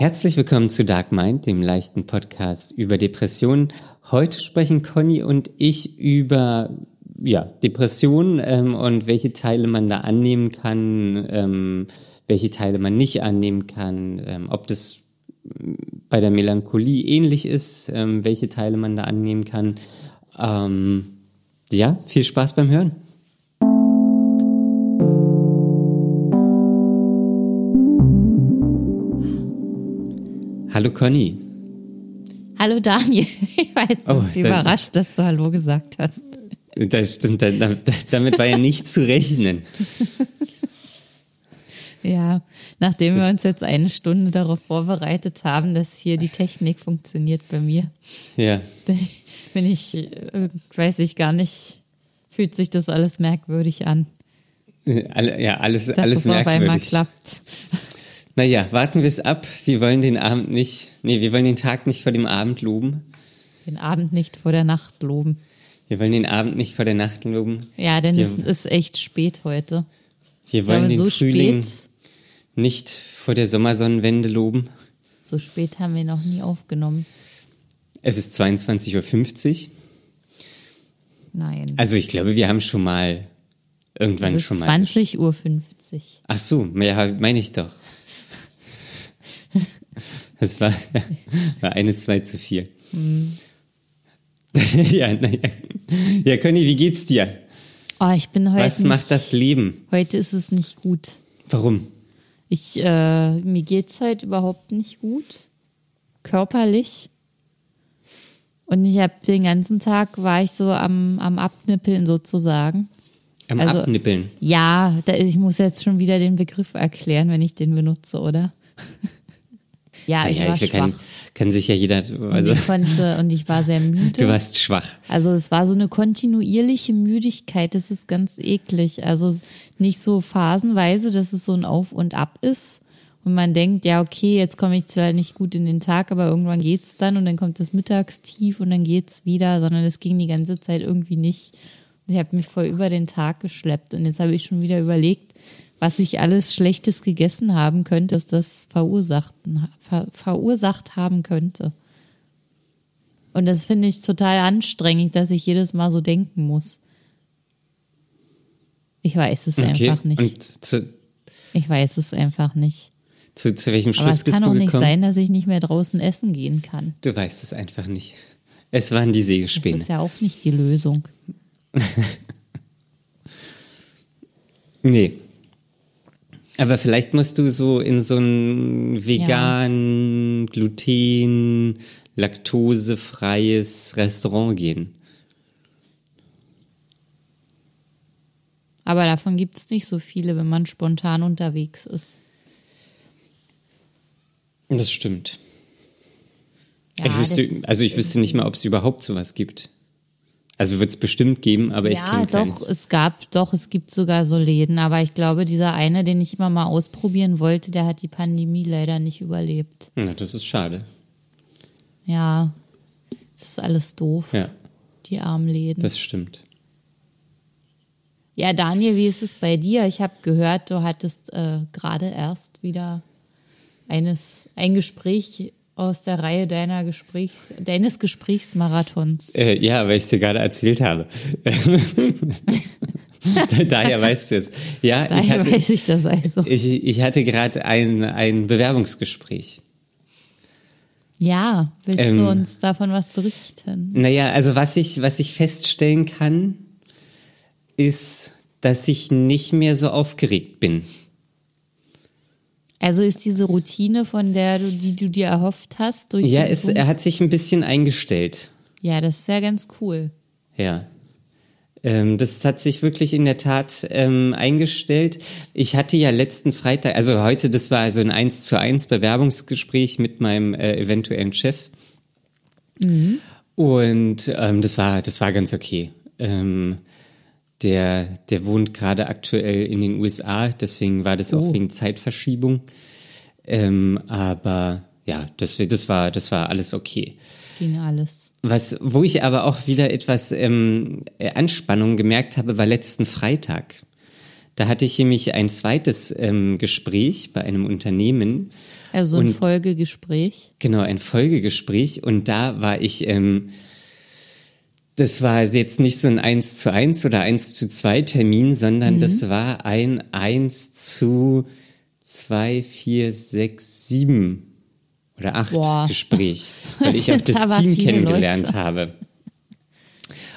Herzlich willkommen zu Dark Mind, dem leichten Podcast über Depressionen. Heute sprechen Conny und ich über ja, Depressionen ähm, und welche Teile man da annehmen kann, ähm, welche Teile man nicht annehmen kann, ähm, ob das bei der Melancholie ähnlich ist, ähm, welche Teile man da annehmen kann. Ähm, ja, viel Spaß beim Hören. Hallo Conny. Hallo Daniel. Ich war jetzt oh, überrascht, dass du Hallo gesagt hast. Das stimmt, damit war ja nicht zu rechnen. Ja, nachdem wir uns jetzt eine Stunde darauf vorbereitet haben, dass hier die Technik funktioniert bei mir. Ja. Bin ich, äh, weiß ich gar nicht, fühlt sich das alles merkwürdig an. Ja, alles, dass alles es merkwürdig. auf einmal klappt. Naja, warten wir es ab. Wir wollen den Abend nicht, nee, wir wollen den Tag nicht vor dem Abend loben. Den Abend nicht vor der Nacht loben. Wir wollen den Abend nicht vor der Nacht loben. Ja, denn wir, es ist echt spät heute. Wir wollen den so Frühling spät, nicht vor der Sommersonnenwende loben. so spät haben wir noch nie aufgenommen. Es ist 22.50 Uhr. Nein. Also ich glaube, wir haben schon mal irgendwann schon mal. 20.50 Uhr. Ach so, ja, meine ich doch. Das war, war eine, zwei zu viel. Hm. ja, naja. Ja, Conny, wie geht's dir? Oh, ich bin heute Was nicht, macht das Leben? Heute ist es nicht gut. Warum? Ich, äh, mir geht's heute überhaupt nicht gut. Körperlich. Und ich habe den ganzen Tag war ich so am, am Abnippeln sozusagen. Am Also- Abnippeln. Ja, da, ich muss jetzt schon wieder den Begriff erklären, wenn ich den benutze, oder? ja, ich Naja, war ich schwach. kann, kann sich ja jeder, und also ich konnte und ich war sehr müde. du warst schwach. Also es war so eine kontinuierliche Müdigkeit, das ist ganz eklig. Also nicht so phasenweise, dass es so ein Auf und Ab ist. Und man denkt, ja, okay, jetzt komme ich zwar nicht gut in den Tag, aber irgendwann geht's dann und dann kommt das Mittagstief und dann geht's wieder, sondern es ging die ganze Zeit irgendwie nicht. Und ich habe mich voll über den Tag geschleppt und jetzt habe ich schon wieder überlegt, was ich alles Schlechtes gegessen haben könnte, dass das verursachten, ver, verursacht haben könnte. Und das finde ich total anstrengend, dass ich jedes Mal so denken muss. Ich weiß es Okay. einfach nicht. Zu, Ich weiß es einfach nicht. zu, zu welchem Aber Schluss es bist kann auch nicht sein, dass ich nicht mehr draußen essen gehen kann. Du weißt es einfach nicht. Es waren die Das Sägespäne. ist ja auch nicht die Lösung. Nee. Aber vielleicht musst du so in so ein vegan, gluten, laktosefreies Restaurant gehen. Aber davon gibt es nicht so viele, wenn man spontan unterwegs ist. Das stimmt. Ja, ich wüsste, das- also ich wüsste nicht mal, ob es überhaupt sowas gibt. Also wird es bestimmt geben, aber ich ja, kenne doch, keins. es gab, doch, es gibt sogar so Läden, aber ich glaube, dieser eine, den ich immer mal ausprobieren wollte, der hat die Pandemie leider nicht überlebt. Na, das ist schade. Ja, das ist alles doof, Ja, die armen Läden. das stimmt. ja, Daniel, wie ist es bei dir? Ich habe gehört, du hattest äh, gerade erst wieder eines, ein Gespräch aus der Reihe deiner Gespräch, deines Gesprächsmarathons. Äh, ja, weil ich es dir gerade erzählt habe. Daher weißt du es. Ja, ich Daher hatte, weiß ich das also. ich, ich hatte gerade ein, ein Bewerbungsgespräch. Ja, willst Ähm, du uns davon was berichten? Naja, also was ich, was ich feststellen kann, ist, dass ich nicht mehr so aufgeregt bin. Also ist diese Routine, von der du, die du dir erhofft hast, durch Ja, es, er hat sich ein bisschen eingestellt. ja, das ist ja ganz cool. Ja. Ähm, das hat sich wirklich in der Tat ähm, eingestellt. Ich hatte ja letzten Freitag, also heute, das war also ein 1 zu 1 Bewerbungsgespräch mit meinem äh, eventuellen Chef. Und ähm, das war, das war ganz okay. Ähm, der, der wohnt gerade aktuell in den USA, deswegen war das auch Oh. wegen Zeitverschiebung. Ähm, aber ja, das, das war, das war alles okay. Ging alles. Was, wo ich aber auch wieder etwas ähm, äh, Anspannung gemerkt habe, war letzten Freitag. Da hatte ich nämlich ein zweites ähm, Gespräch bei einem Unternehmen Also ein Und- Folgegespräch. Genau, ein Folgegespräch und da war ich, ähm, das war jetzt nicht so ein 1 zu 1 oder 1 zu 2 Termin, sondern Mhm. das war ein 1 zu 2, 4, 6, 7 oder 8 Boah. Gespräch, weil ich auch Da das war Team kennengelernt Leute. habe.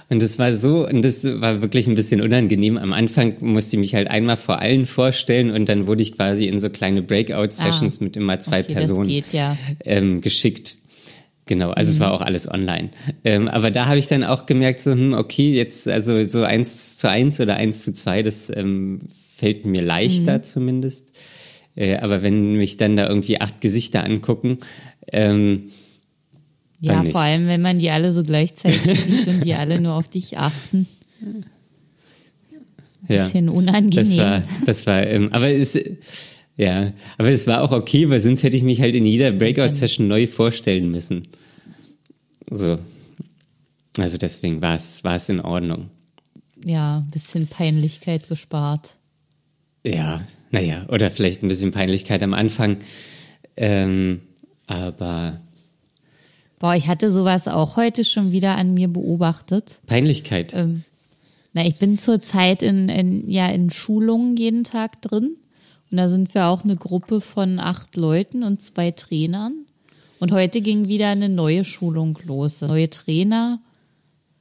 Und das war so, und das war wirklich ein bisschen unangenehm. Am Anfang musste ich mich halt einmal vor allen vorstellen und dann wurde ich quasi in so kleine Breakout-Sessions mit immer zwei Ah. Okay, Personen geht ja. ähm, geschickt. Genau, also es war Mhm. auch alles online. Ähm, aber da habe ich dann auch gemerkt, so, hm, okay, jetzt, also so eins zu eins oder eins zu zwei, das ähm, fällt mir leichter Mhm. zumindest. Äh, aber wenn mich dann da irgendwie acht Gesichter angucken, ähm, Ja, vor allem, wenn man die alle so gleichzeitig sieht und die alle nur auf dich achten. ja. Bisschen unangenehm. Das war, das war, ähm, aber es, ja, aber es war auch okay, weil sonst hätte ich mich halt in jeder Breakout-Session neu vorstellen müssen. So. Also deswegen war es, war es in Ordnung. ja, bisschen Peinlichkeit gespart. Ja, naja, oder vielleicht ein bisschen Peinlichkeit am Anfang. Ähm, aber Boah, ich hatte sowas auch heute schon wieder an mir beobachtet. Peinlichkeit. Ähm, na, ich bin zurzeit in, in, ja, in Schulungen jeden Tag drin. Und da sind wir auch eine Gruppe von acht Leuten und zwei Trainern. Und heute ging wieder eine neue Schulung los. Neue Trainer,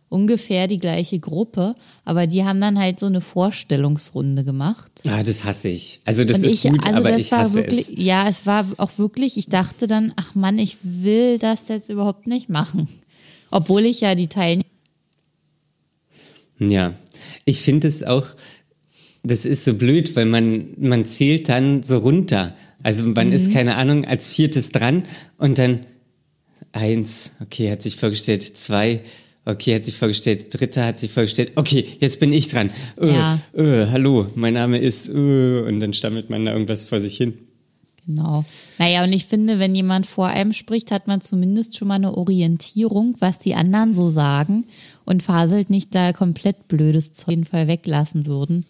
ungefähr die gleiche Gruppe, aber die haben dann halt so eine Vorstellungsrunde gemacht. ah, das hasse ich. Also das und ist ich, gut, also aber das ich war hasse wirklich, es. ja, es war auch wirklich, ich dachte dann, ach Mann, ich will das jetzt überhaupt nicht machen. Obwohl ich ja die Teilnehmer Ja, ich finde es auch, das ist so blöd, weil man, man zählt dann so runter. Also man Mhm. ist, keine Ahnung, als viertes dran und dann eins, okay, hat sich vorgestellt, zwei, okay, hat sich vorgestellt, dritter hat sich vorgestellt, okay, jetzt bin ich dran. Äh, Ja. äh, hallo, mein Name ist, äh, und dann stammelt man da irgendwas vor sich hin. Genau. Naja, und ich finde, wenn jemand vor einem spricht, hat man zumindest schon mal eine Orientierung, was die anderen so sagen und faselt nicht da komplett blödes Zeug auf jeden Fall weglassen würden.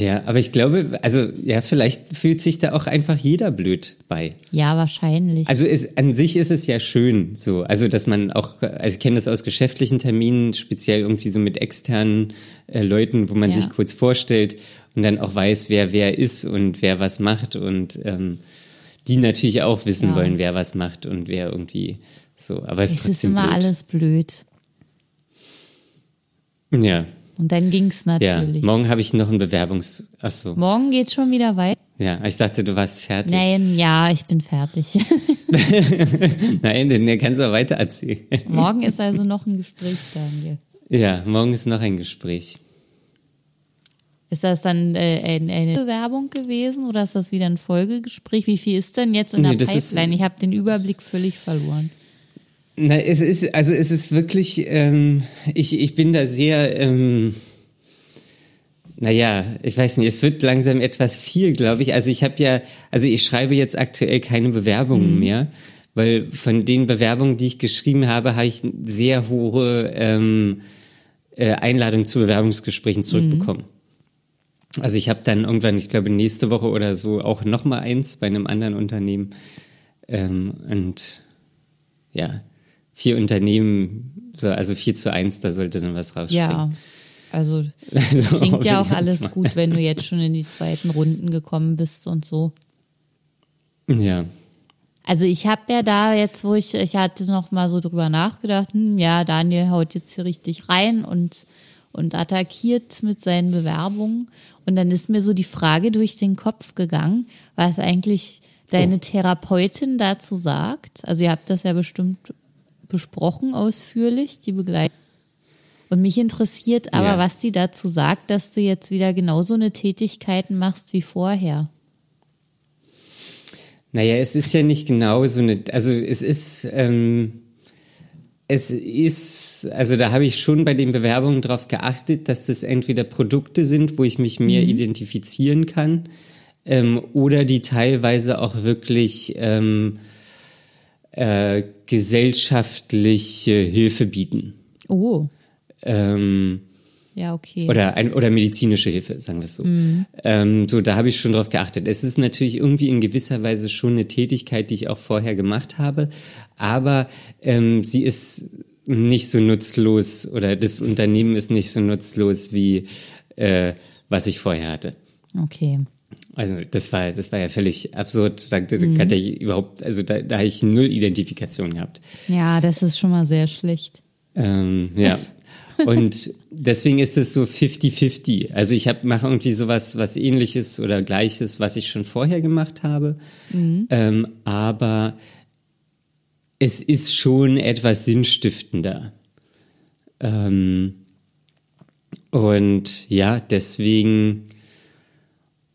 Ja, aber ich glaube, also ja, vielleicht fühlt sich da auch einfach jeder blöd bei. Ja, wahrscheinlich. Also es, an sich ist es ja schön, so, also dass man auch, also ich kenne das aus geschäftlichen Terminen, speziell irgendwie so mit externen äh, Leuten, wo man Ja. sich kurz vorstellt und dann auch weiß, wer wer ist und wer was macht und ähm, die natürlich auch wissen Ja. wollen, wer was macht und wer irgendwie so. Aber es ist es ist trotzdem immer blöd. alles blöd. Ja, Und dann ging's ja. natürlich. Morgen habe ich noch ein Bewerbungs. Ach so. Morgen geht's schon wieder weiter. Ja, ich dachte, du warst fertig. Nein, ja, ich bin fertig. Nein, dann kannst du auch weiter erzählen. Morgen ist also noch ein Gespräch, Daniel. Ja, morgen ist noch ein Gespräch. Ist das dann äh, ein, eine Bewerbung gewesen oder ist das wieder ein Folgegespräch? Wie viel ist denn jetzt in der Nee, das ist- Pipeline? Ich habe den Überblick völlig verloren. Na, es ist, also es ist wirklich, ähm, ich, ich bin da sehr, ähm, naja, ich weiß nicht, es wird langsam etwas viel, glaube ich. Also ich habe ja, also ich schreibe jetzt aktuell keine Bewerbungen mehr, weil von den Bewerbungen, die ich geschrieben habe, habe ich sehr hohe ähm, äh, Einladungen zu Bewerbungsgesprächen zurückbekommen. Also ich habe dann irgendwann, ich glaube nächste Woche oder so, auch noch mal eins bei einem anderen Unternehmen. Ähm, und ja, vier Unternehmen, so, also vier zu eins, da sollte dann was rausspringen. Ja, also So klingt ja auch alles mal. gut, wenn du jetzt schon in die zweiten Runden gekommen bist und so. Ja. Also ich habe ja da jetzt, wo ich, ich hatte noch mal so drüber nachgedacht, hm, ja, Daniel haut jetzt hier richtig rein und, und attackiert mit seinen Bewerbungen. Und dann ist mir so die Frage durch den Kopf gegangen, was eigentlich deine Oh. Therapeutin dazu sagt. Also ihr habt das ja bestimmt besprochen ausführlich, die Begleitung. Und mich interessiert aber, Ja. was die dazu sagt, dass du jetzt wieder genauso eine Tätigkeiten machst wie vorher. Naja, es ist ja nicht genau so eine, also es ist, ähm, es ist, also da habe ich schon bei den Bewerbungen darauf geachtet, dass das entweder Produkte sind, wo ich mich mehr identifizieren kann, ähm, oder die teilweise auch wirklich ähm, äh, gesellschaftliche Hilfe bieten. Oh, Ähm, Ja, okay. Oder, ein, oder medizinische Hilfe, sagen wir es so. Mhm. Ähm, so, da habe ich schon drauf geachtet. Es ist natürlich irgendwie in gewisser Weise schon eine Tätigkeit, die ich auch vorher gemacht habe, aber ähm, sie ist nicht so nutzlos oder das Unternehmen ist nicht so nutzlos wie äh, was ich vorher hatte. Okay. Also das war das war ja völlig absurd. Da, da Mhm. kann ich überhaupt, also da, da habe ich null Identifikation gehabt. Ja, das ist schon mal sehr schlecht. Ähm, ja. Und deswegen ist es so 50-50. Also ich mache irgendwie sowas, was ähnliches oder gleiches, was ich schon vorher gemacht habe. Ähm, aber es ist schon etwas sinnstiftender. Ähm, und ja, deswegen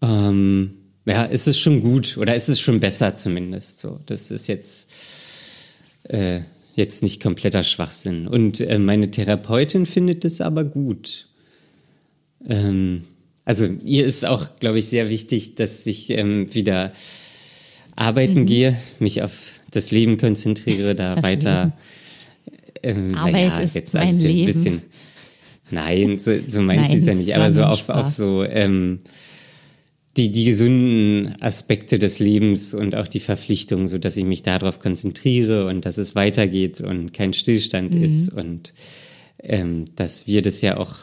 ähm, ja, ist es schon gut oder ist es schon besser zumindest. So, das ist jetzt äh, jetzt nicht kompletter Schwachsinn. Und äh, meine Therapeutin findet es aber gut. Ähm, also ihr ist auch, glaube ich, sehr wichtig, dass ich ähm, wieder arbeiten gehe, mich auf das Leben konzentriere, da weiter. Ähm, Arbeit ist mein also Leben. Ein bisschen, nein, so, so meint sie es ja nicht, aber so auf, auf so ähm, die, die gesunden Aspekte des Lebens und auch die Verpflichtung, so dass ich mich darauf konzentriere und dass es weitergeht und kein Stillstand Mhm. ist und ähm, dass wir das ja auch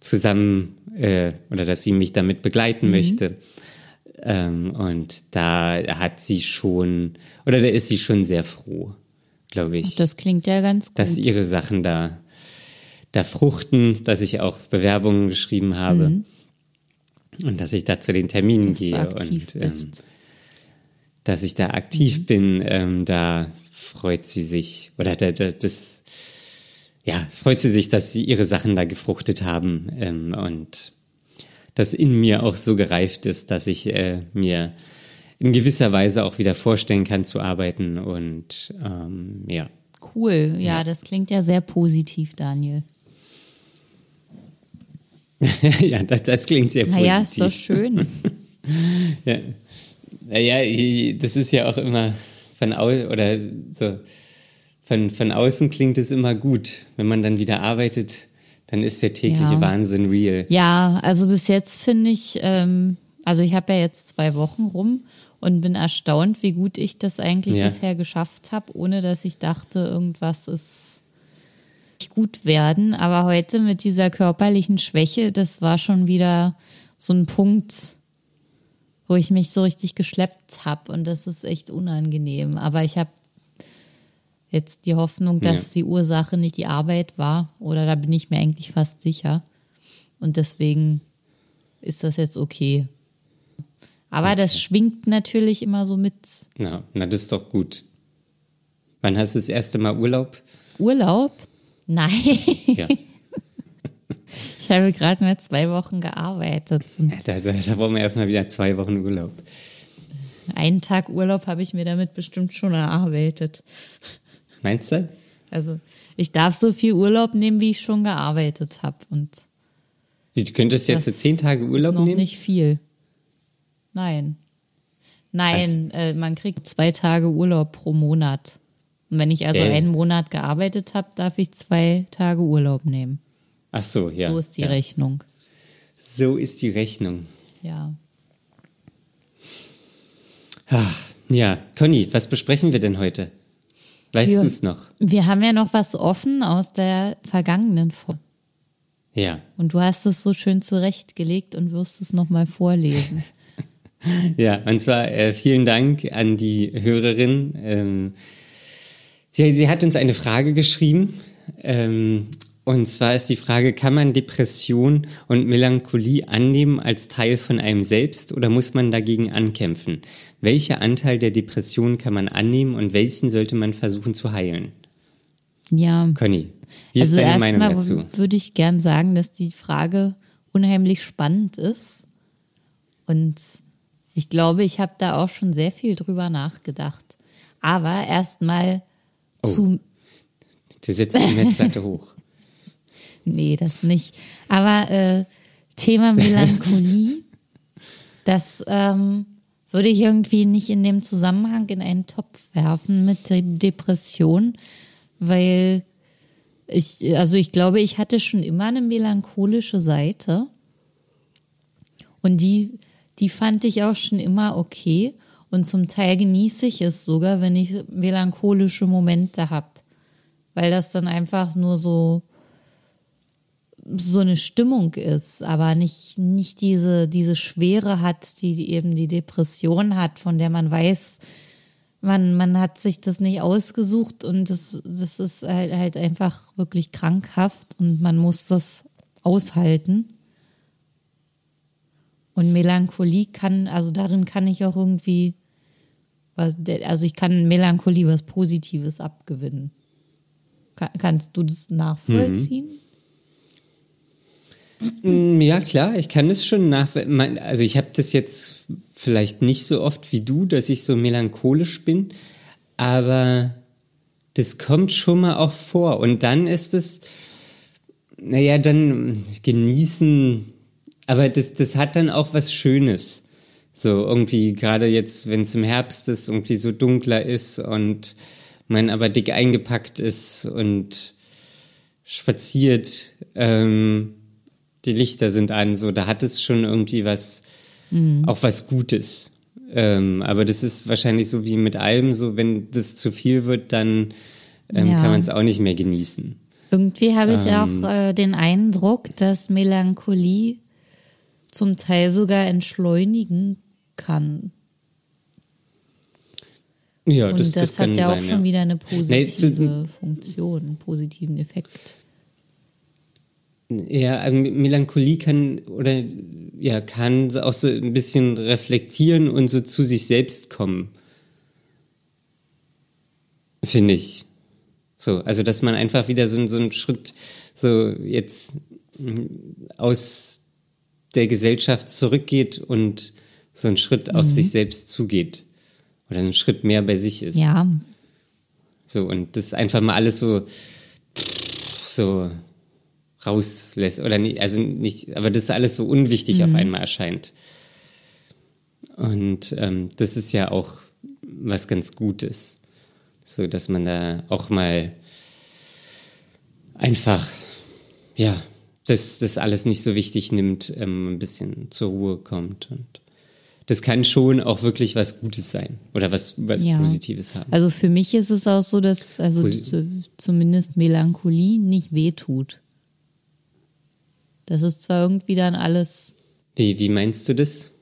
zusammen äh, oder dass sie mich damit Mhm. begleiten möchte. Ähm, und da hat sie schon, oder da ist sie schon sehr froh, glaube ich Das klingt ja ganz gut. dass ihre Sachen da, da fruchten, dass ich auch Bewerbungen geschrieben habe und dass ich da zu den Terminen Mhm. Dass gehe und ähm, dass ich da aktiv bin, ähm, da freut sie sich oder da, da, das ja freut sie sich, dass sie ihre Sachen da gefruchtet haben ähm, und das in mir auch so gereift ist, dass ich äh, mir in gewisser Weise auch wieder vorstellen kann zu arbeiten und ähm, ja Cool. Ja, das klingt ja sehr positiv, Daniel. ja, das, das klingt sehr positiv. Naja, ist doch schön. Ja. Naja, das ist ja auch immer von au oder so von, von außen klingt es immer gut. Wenn man dann wieder arbeitet, dann ist der tägliche Ja. Wahnsinn real. Ja, also bis jetzt finde ich, ähm, also ich habe ja jetzt zwei Wochen rum und bin erstaunt, wie gut ich das eigentlich Ja. bisher geschafft habe, ohne dass ich dachte, irgendwas ist gut werden. Aber heute mit dieser körperlichen Schwäche, das war schon wieder so ein Punkt, wo ich mich so richtig geschleppt habe und das ist echt unangenehm. Aber ich habe jetzt die Hoffnung, dass Ja. die Ursache nicht die Arbeit war oder da bin ich mir eigentlich fast sicher. Und deswegen ist das jetzt okay. Aber das schwingt natürlich immer so mit Na, na, das ist doch gut. Wann hast du das erste Mal Urlaub? Urlaub. Nein, Ja, ich habe gerade mal zwei Wochen gearbeitet. Da, da, da brauchen wir erstmal wieder zwei Wochen Urlaub. einen Tag Urlaub habe ich mir damit bestimmt schon erarbeitet. Meinst du? Also ich darf so viel Urlaub nehmen, wie ich schon gearbeitet habe. Und Du könntest jetzt zehn Tage Urlaub ist noch nehmen? nicht viel. Nein. Nein, äh, man kriegt zwei Tage Urlaub pro Monat. Und wenn ich also Äh. einen Monat gearbeitet habe, darf ich zwei Tage Urlaub nehmen. Ach so, ja. so ist die ja. Rechnung. So ist die Rechnung. Ja. Ach, ja, Conny, was besprechen wir denn heute? Weißt du es noch? Wir haben ja noch was offen aus der vergangenen Folge. Ja. Und du hast es so schön zurechtgelegt und wirst es nochmal vorlesen. Ja, und zwar äh, vielen Dank an die Hörerin. Ähm, sie, sie hat uns eine Frage geschrieben. Ähm, und zwar ist die Frage, kann man Depression und Melancholie annehmen als Teil von einem selbst oder muss man dagegen ankämpfen? Welcher Anteil der Depression kann man annehmen und welchen sollte man versuchen zu heilen? Ja. Conny, wie also ist deine Meinung erstmal dazu? würde ich gern sagen, dass die Frage unheimlich spannend ist. Und ich glaube, ich habe da auch schon sehr viel drüber nachgedacht. Aber erstmal Oh. zu Du setzt die Messlatte hoch. Nee, das nicht. Aber äh, Thema Melancholie, das ähm, würde ich irgendwie nicht in dem Zusammenhang in einen Topf werfen mit der Depression, weil Ich, also ich glaube, ich hatte schon immer eine melancholische Seite. Und die, die fand ich auch schon immer okay. Und zum Teil genieße ich es sogar, wenn ich melancholische Momente habe. Weil das dann einfach nur so, so eine Stimmung ist, aber nicht, nicht diese, diese Schwere hat, die eben die Depression hat, von der man weiß, man, man hat sich das nicht ausgesucht und das, das ist halt, halt einfach wirklich krankhaft und man muss das aushalten. Und Melancholie kann, also darin kann ich auch irgendwie, was, also ich kann Melancholie was Positives abgewinnen. Kann, kannst du das nachvollziehen? Mhm. Ja, klar, ich kann es schon nachvollziehen. Also ich habe das jetzt vielleicht nicht so oft wie du, dass ich so melancholisch bin, aber das kommt schon mal auch vor. Und dann ist es, naja, dann genießen aber das, das hat dann auch was Schönes. So irgendwie, gerade jetzt, wenn es im Herbst ist, irgendwie so dunkler ist und man aber dick eingepackt ist und spaziert, ähm, die Lichter sind an, so, da hat es schon irgendwie was, mhm. auch was Gutes. Ähm, aber das ist wahrscheinlich so wie mit allem, so wenn das zu viel wird, dann ähm, ja. kann man es auch nicht mehr genießen. Irgendwie habe ich ähm, auch äh, den Eindruck, dass Melancholie zum Teil sogar entschleunigen kann. Ja, Und das, das, das hat ja auch sein, schon ja. wieder eine positive nee, Funktion, einen positiven Effekt. Ja, also Melancholie kann oder ja kann auch so ein bisschen reflektieren und so zu sich selbst kommen, finde ich. So, also dass man einfach wieder so, so einen Schritt so jetzt aus der Gesellschaft zurückgeht und so einen Schritt auf mhm. sich selbst zugeht. Oder einen Schritt mehr bei sich ist. Ja. So, und das einfach mal alles so, so rauslässt. Oder nicht, also nicht, aber das alles so unwichtig mhm. auf einmal erscheint. Und ähm, das ist ja auch was ganz Gutes. So, dass man da auch mal einfach, ja, das, das alles nicht so wichtig nimmt, ähm, ein bisschen zur Ruhe kommt. Und das kann schon auch wirklich was Gutes sein oder was, was ja. Positives haben. Also für mich ist es auch so, dass also zumindest Melancholie nicht wehtut. Das ist zwar irgendwie dann alles. Wie, wie meinst du das?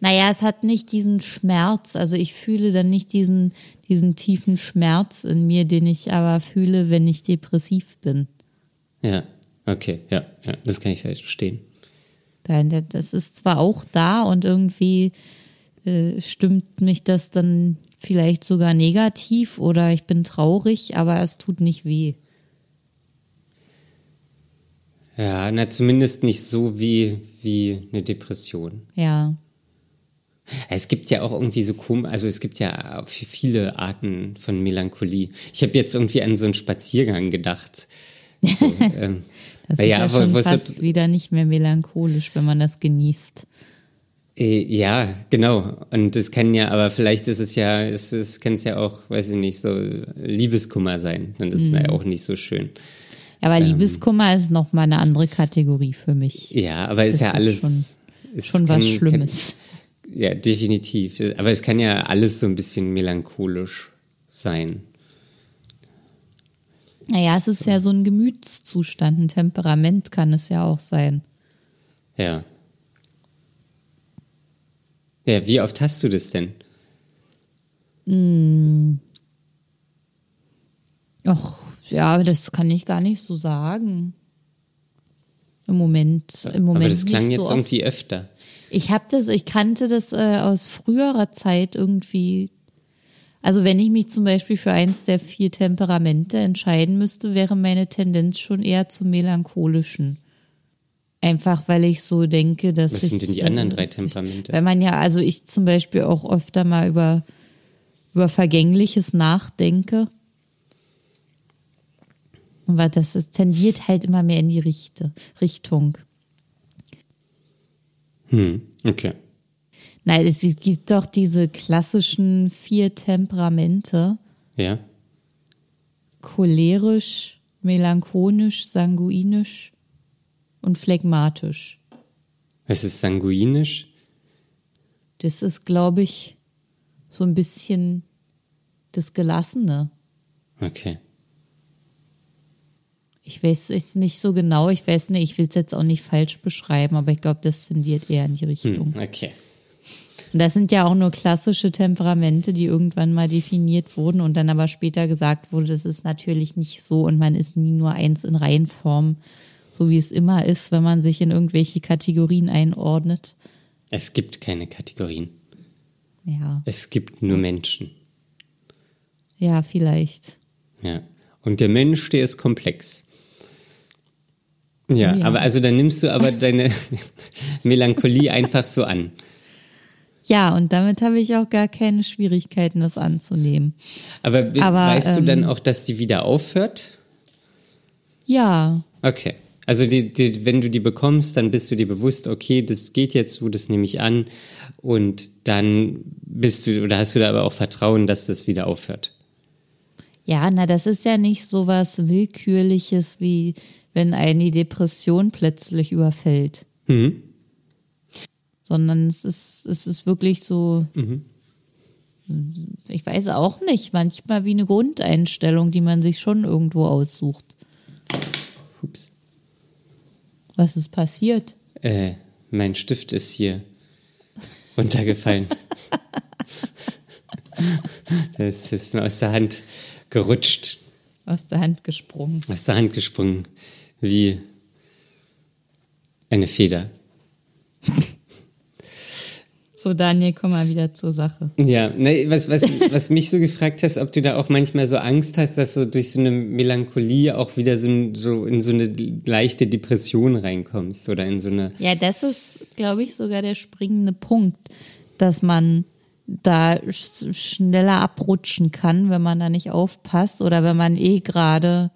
Naja, es hat nicht diesen Schmerz. Also ich fühle dann nicht diesen, diesen tiefen Schmerz in mir, den ich aber fühle, wenn ich depressiv bin. Ja. Okay, ja, ja, das kann ich verstehen. Das ist zwar auch da und irgendwie äh, stimmt mich das dann vielleicht sogar negativ oder ich bin traurig, aber es tut nicht weh. Ja, na zumindest nicht so wie, wie eine Depression. Ja. Es gibt ja auch irgendwie so komisch, also es gibt ja viele Arten von Melancholie. Ich habe jetzt irgendwie an so einen Spaziergang gedacht. So, ähm, das ist ja schon fast wieder nicht mehr melancholisch, wenn man das genießt. Äh, ja, genau. Und es kann ja, aber vielleicht ist es ja, es, es kann es ja auch, weiß ich nicht, so Liebeskummer sein. Und das mhm. ist ja auch nicht so schön. Aber ähm, Liebeskummer ist nochmal eine andere Kategorie für mich. Ja, aber ist das ja alles. Schon, schon kann, was Schlimmes. Kann, ja, definitiv. Aber es kann ja alles so ein bisschen melancholisch sein. Naja, es ist ja so ein Gemütszustand, ein Temperament kann es ja auch sein. Ja. Ja, wie oft hast du das denn? Hm. Ach, ja, das kann ich gar nicht so sagen. Im Moment, im Moment. Aber das klang jetzt so irgendwie öfter. Ich habe das, ich kannte das äh, aus früherer Zeit irgendwie also wenn ich mich zum Beispiel für eins der vier Temperamente entscheiden müsste, wäre meine Tendenz schon eher zum melancholischen. Einfach weil ich so denke, dass Was sind denn die anderen drei Temperamente? Weil man ja, also ich zum Beispiel auch öfter mal über, über Vergängliches nachdenke. Aber das, das tendiert halt immer mehr in die Richte, Richtung. Hm, okay. Nein, es gibt doch diese klassischen vier Temperamente. Ja. Cholerisch, melancholisch, sanguinisch und phlegmatisch. Was ist sanguinisch? Das ist, glaube ich, so ein bisschen das Gelassene. Okay. Ich weiß es nicht so genau, ich weiß nicht, ich will es jetzt auch nicht falsch beschreiben, aber ich glaube, das tendiert eher in die Richtung. Hm, okay. Und das sind ja auch nur klassische Temperamente, die irgendwann mal definiert wurden und dann aber später gesagt wurde, das ist natürlich nicht so und man ist nie nur eins in Reihenform, so wie es immer ist, wenn man sich in irgendwelche Kategorien einordnet. Es gibt keine Kategorien. Ja. Es gibt nur Menschen. Ja, vielleicht. Ja. Und der Mensch, der ist komplex. Ja, ja. aber also dann nimmst du aber deine Melancholie einfach so an. Ja, und damit habe ich auch gar keine Schwierigkeiten, das anzunehmen. Aber, Aber, weißt du ähm, dann auch, dass die wieder aufhört? Ja, Okay. Also die, die, wenn du die bekommst, dann bist du dir bewusst, okay, das geht jetzt so, das nehme ich an. Und dann bist du, oder hast du da aber auch Vertrauen, dass das wieder aufhört? Ja, na, das ist ja nicht so was Willkürliches, wie wenn einen die Depression plötzlich überfällt. Mhm. Sondern es ist, es ist wirklich so, ich weiß auch nicht, manchmal wie eine Grundeinstellung, die man sich schon irgendwo aussucht. Ups. Was ist passiert? Äh, mein Stift ist hier runtergefallen. das ist mir aus der Hand gerutscht, Aus der Hand gesprungen. aus der Hand gesprungen, wie eine Feder. So, Daniel, komm mal wieder zur Sache. Ja, ne, was, was, was mich so gefragt hast, ob du da auch manchmal so Angst hast, dass du durch so eine Melancholie auch wieder so, so in so eine leichte Depression reinkommst oder in so eine. Ja, das ist, glaube ich, sogar der springende Punkt, dass man da sch- schneller abrutschen kann, wenn man da nicht aufpasst oder wenn man eh gerade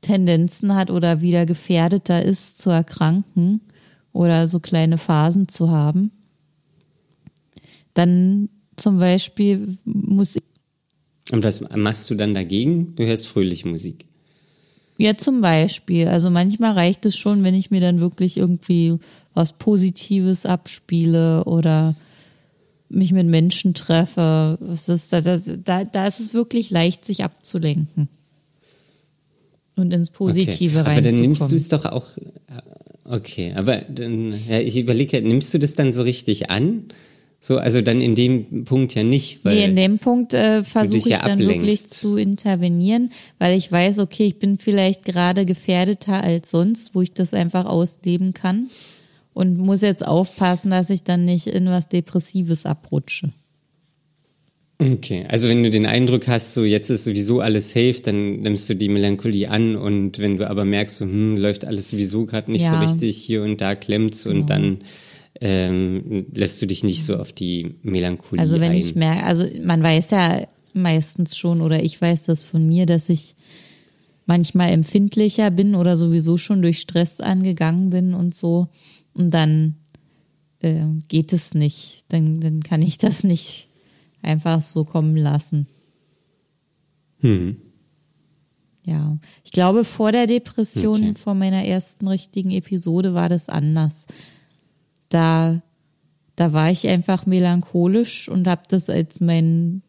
Tendenzen hat oder wieder gefährdeter ist zu erkranken oder so kleine Phasen zu haben. Dann zum Beispiel muss Und was machst du dann dagegen? Du hörst fröhliche Musik. Ja, zum Beispiel. Also manchmal reicht es schon, wenn ich mir dann wirklich irgendwie was Positives abspiele oder mich mit Menschen treffe. Ist, da, da, da, ist es wirklich leicht, sich abzulenken. Und ins Positive okay. Aber dann nimmst du es doch auch. Okay, aber dann, ja, ich überlege, nimmst du das dann so richtig an? So, also dann in dem Punkt ja nicht, weil. Nee, in dem Punkt äh, versuche ich ja dann ablenkst. wirklich zu intervenieren, weil ich weiß, okay, ich bin vielleicht gerade gefährdeter als sonst, wo ich das einfach ausleben kann und muss jetzt aufpassen, dass ich dann nicht in was Depressives abrutsche. Okay, also wenn du den Eindruck hast, so jetzt ist sowieso alles safe, dann nimmst du die Melancholie an und wenn du aber merkst, so, hm, läuft alles sowieso gerade nicht Ja. Genau. so richtig, hier und da klemmt's und dann ähm, lässt du dich nicht so auf die Melancholie Also wenn ein. ich merke, also man weiß ja meistens schon oder ich weiß das von mir, dass ich manchmal empfindlicher bin oder sowieso schon durch Stress angegangen bin und so und dann äh, geht es nicht, dann, dann kann ich das nicht einfach so kommen lassen. Hm. Ja, ich glaube, vor der Depression, Okay. vor meiner ersten richtigen Episode war das anders. Da, da war ich einfach melancholisch und habe das als mein,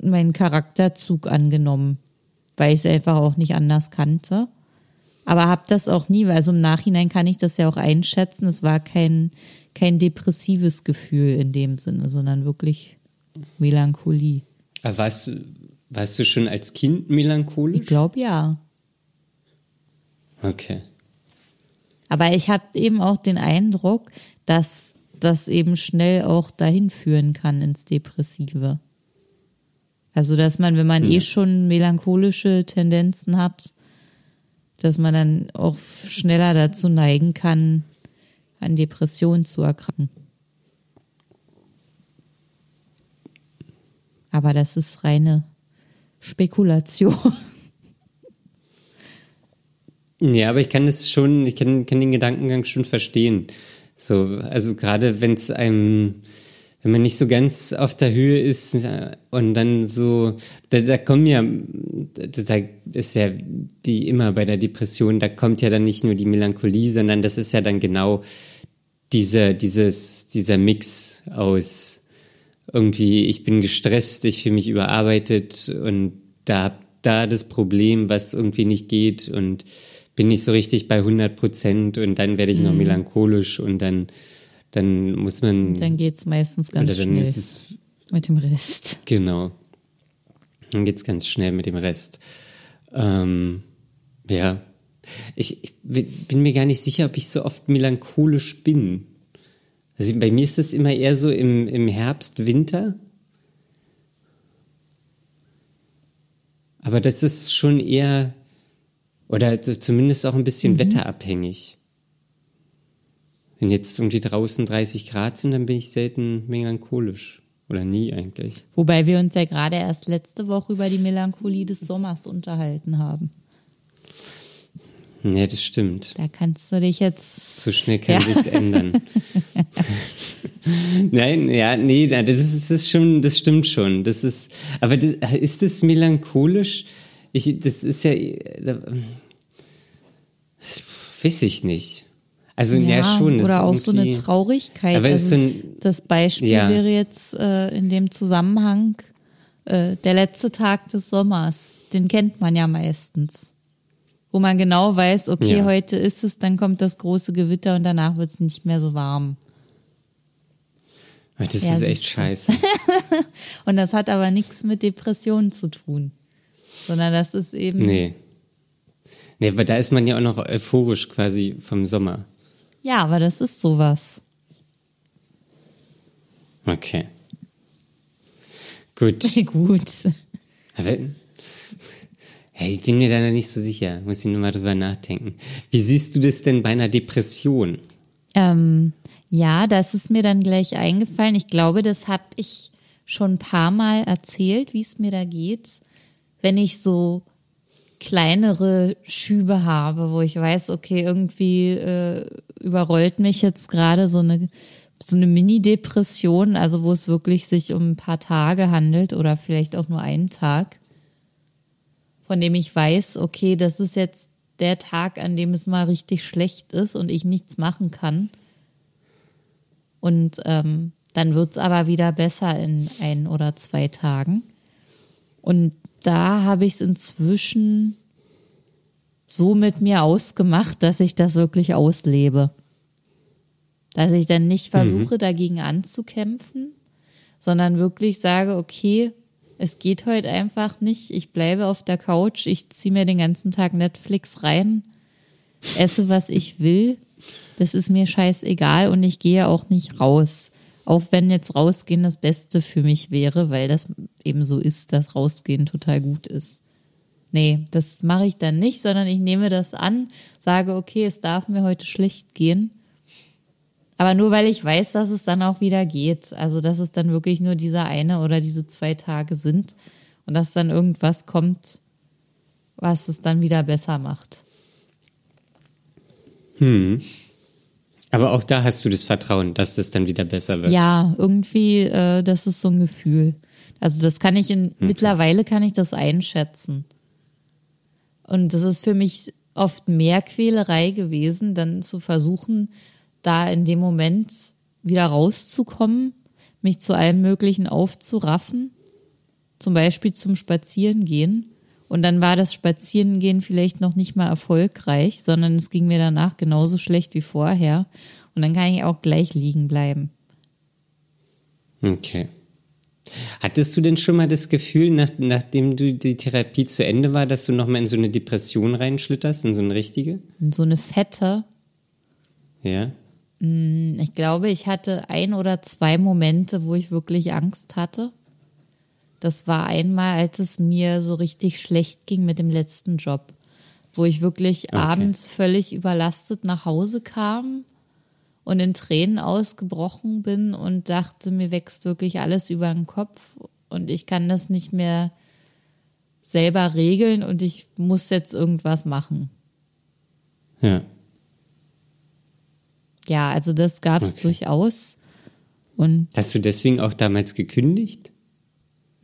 mein Charakterzug angenommen, weil ich es einfach auch nicht anders kannte. Aber habe das auch nie, weil also im Nachhinein kann ich das ja auch einschätzen. Es war kein, kein depressives Gefühl in dem Sinne, sondern wirklich Melancholie. Aber warst, warst du schon als Kind melancholisch? Ich glaube ja. Okay. Aber ich habe eben auch den Eindruck, dass das eben schnell auch dahin führen kann ins Depressive. Also, dass man, wenn man eh schon melancholische Tendenzen hat, dass man dann auch schneller dazu neigen kann, an Depressionen zu erkranken. Aber das ist reine Spekulation. Ja, aber ich kann das schon, ich kann, kann den Gedankengang schon verstehen. So, also gerade wenn es einem, wenn man nicht so ganz auf der Höhe ist äh, und dann so, da, da kommen ja, da, da ist ja wie immer bei der Depression, da kommt ja dann nicht nur die Melancholie, sondern das ist ja dann genau dieser, dieses, dieser Mix aus irgendwie, ich bin gestresst, ich fühle mich überarbeitet und da, da das Problem, was irgendwie nicht geht und bin nicht so richtig bei 100 Prozent und dann werde ich noch mhm. melancholisch und dann, dann muss man. Dann geht's meistens ganz schnell ist es, mit dem Rest. Genau. Dann geht's ganz schnell mit dem Rest. Ähm, ja. Ich, ich bin mir gar nicht sicher, ob ich so oft melancholisch bin. Also bei mir ist es immer eher so im, im Herbst, Winter. Aber das ist schon eher, oder zumindest auch ein bisschen mhm. wetterabhängig. Wenn jetzt irgendwie draußen 30 Grad sind, dann bin ich selten melancholisch. Oder nie eigentlich. Wobei wir uns ja gerade erst letzte Woche über die Melancholie des Sommers unterhalten haben. Ja, das stimmt. Da kannst du dich jetzt. So schnell kann ja. sich's ändern. Nein, ja, nee, das ist, das schon, das stimmt schon. Das ist, aber das, ist das melancholisch? Ich, das ist ja, weiß ich nicht. Also ja, ja schon. Oder auch so eine Traurigkeit. Aber also, so ein, das Beispiel ja. wäre jetzt äh, in dem Zusammenhang äh, der letzte Tag des Sommers. Den kennt man ja meistens. Wo man genau weiß, okay, ja. heute ist es, dann kommt das große Gewitter und danach wird es nicht mehr so warm. Das ist echt scheiße. und das hat aber nichts mit Depressionen zu tun. Sondern das ist eben. Nee. Nee, weil da ist man ja auch noch euphorisch quasi vom Sommer. Ja, aber das ist sowas. Okay. Gut. Gut. Aber, ich bin mir da noch nicht so sicher. Muss ich nochmal drüber nachdenken. Wie siehst du das denn bei einer Depression? Ähm, ja, das ist mir dann gleich eingefallen. Ich glaube, das habe ich schon ein paar Mal erzählt, wie es mir da geht. Wenn ich so kleinere Schübe habe, wo ich weiß, okay, irgendwie äh, überrollt mich jetzt gerade so eine so eine Mini-Depression, also wo es wirklich sich um ein paar Tage handelt oder vielleicht auch nur einen Tag, von dem ich weiß, okay, das ist jetzt der Tag, an dem es mal richtig schlecht ist und ich nichts machen kann. Und ähm, dann wird's aber wieder besser in ein oder zwei Tagen. Und da habe ich es inzwischen so mit mir ausgemacht, dass ich das wirklich auslebe. Dass ich dann nicht versuche, mhm. dagegen anzukämpfen, sondern wirklich sage, okay, es geht heute einfach nicht. Ich bleibe auf der Couch, ich ziehe mir den ganzen Tag Netflix rein, esse, was ich will. Das ist mir scheißegal und ich gehe auch nicht raus. Auch wenn jetzt rausgehen das Beste für mich wäre, weil das eben so ist, dass rausgehen total gut ist. Nee, das mache ich dann nicht, sondern ich nehme das an, sage, okay, es darf mir heute schlecht gehen. Aber nur weil ich weiß, dass es dann auch wieder geht. Also, dass es dann wirklich nur dieser eine oder diese zwei Tage sind und dass dann irgendwas kommt, was es dann wieder besser macht. Hm. Aber auch da hast du das Vertrauen, dass das dann wieder besser wird. Ja, irgendwie, äh, das ist so ein Gefühl. Also das kann ich in, okay. mittlerweile kann ich das einschätzen. Und das ist für mich oft mehr Quälerei gewesen, dann zu versuchen, da in dem Moment wieder rauszukommen, mich zu allem Möglichen aufzuraffen, zum Beispiel zum Spazierengehen. Und dann war das Spazierengehen vielleicht noch nicht mal erfolgreich, sondern es ging mir danach genauso schlecht wie vorher. Und dann kann ich auch gleich liegen bleiben. Okay. Hattest du denn schon mal das Gefühl, nach, nachdem du die Therapie zu Ende war, dass du nochmal in so eine Depression reinschlitterst, in so eine richtige? In so eine fette? Ja. Mm, ich glaube, ich hatte ein oder zwei Momente, wo ich wirklich Angst hatte. Das war einmal, als es mir so richtig schlecht ging mit dem letzten Job, wo ich wirklich okay. abends völlig überlastet nach Hause kam und in Tränen ausgebrochen bin und dachte, mir wächst wirklich alles über den Kopf und ich kann das nicht mehr selber regeln und ich muss jetzt irgendwas machen. Ja. Ja, also das gab es okay. durchaus. Und Hast du deswegen auch damals gekündigt?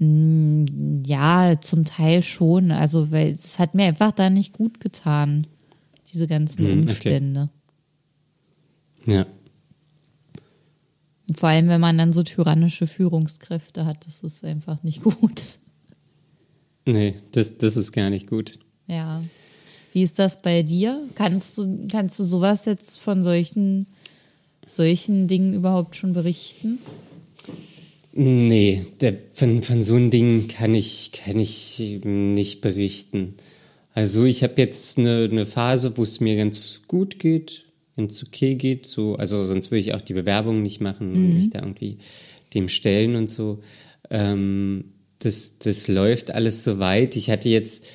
Ja, zum Teil schon. Also, weil es hat mir einfach da nicht gut getan, diese ganzen Hm, okay. Umstände. Ja. Vor allem, wenn man dann so tyrannische Führungskräfte hat, das ist einfach nicht gut. Nee, das, das ist gar nicht gut. Ja. Wie ist das bei dir? Kannst du, kannst du sowas jetzt von solchen, solchen Dingen überhaupt schon berichten? Nee, der, von, von so einem Ding kann ich, kann ich nicht berichten. Also ich habe jetzt eine, eine Phase, wo es mir ganz gut geht, ganz okay geht. So, also sonst würde ich auch die Bewerbung nicht machen und mich da irgendwie dem stellen und so. Ähm, das, das läuft alles so weit. Ich hatte jetzt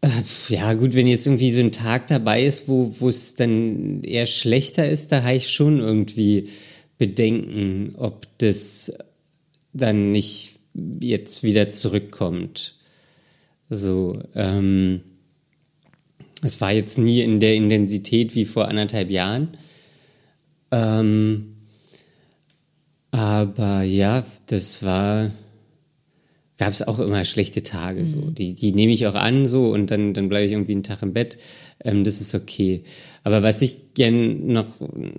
äh, ja, gut, wenn jetzt irgendwie so ein Tag dabei ist, wo wo es dann eher schlechter ist, da habe ich schon irgendwie Bedenken, ob das dann nicht jetzt wieder zurückkommt. So, ähm, es war jetzt nie in der Intensität wie vor anderthalb Jahren. Ähm, aber ja, das war, gab es auch immer schlechte Tage so. Die, die nehme ich auch an so und dann, dann bleibe ich irgendwie einen Tag im Bett. Ähm, das ist okay. Aber was ich gern noch,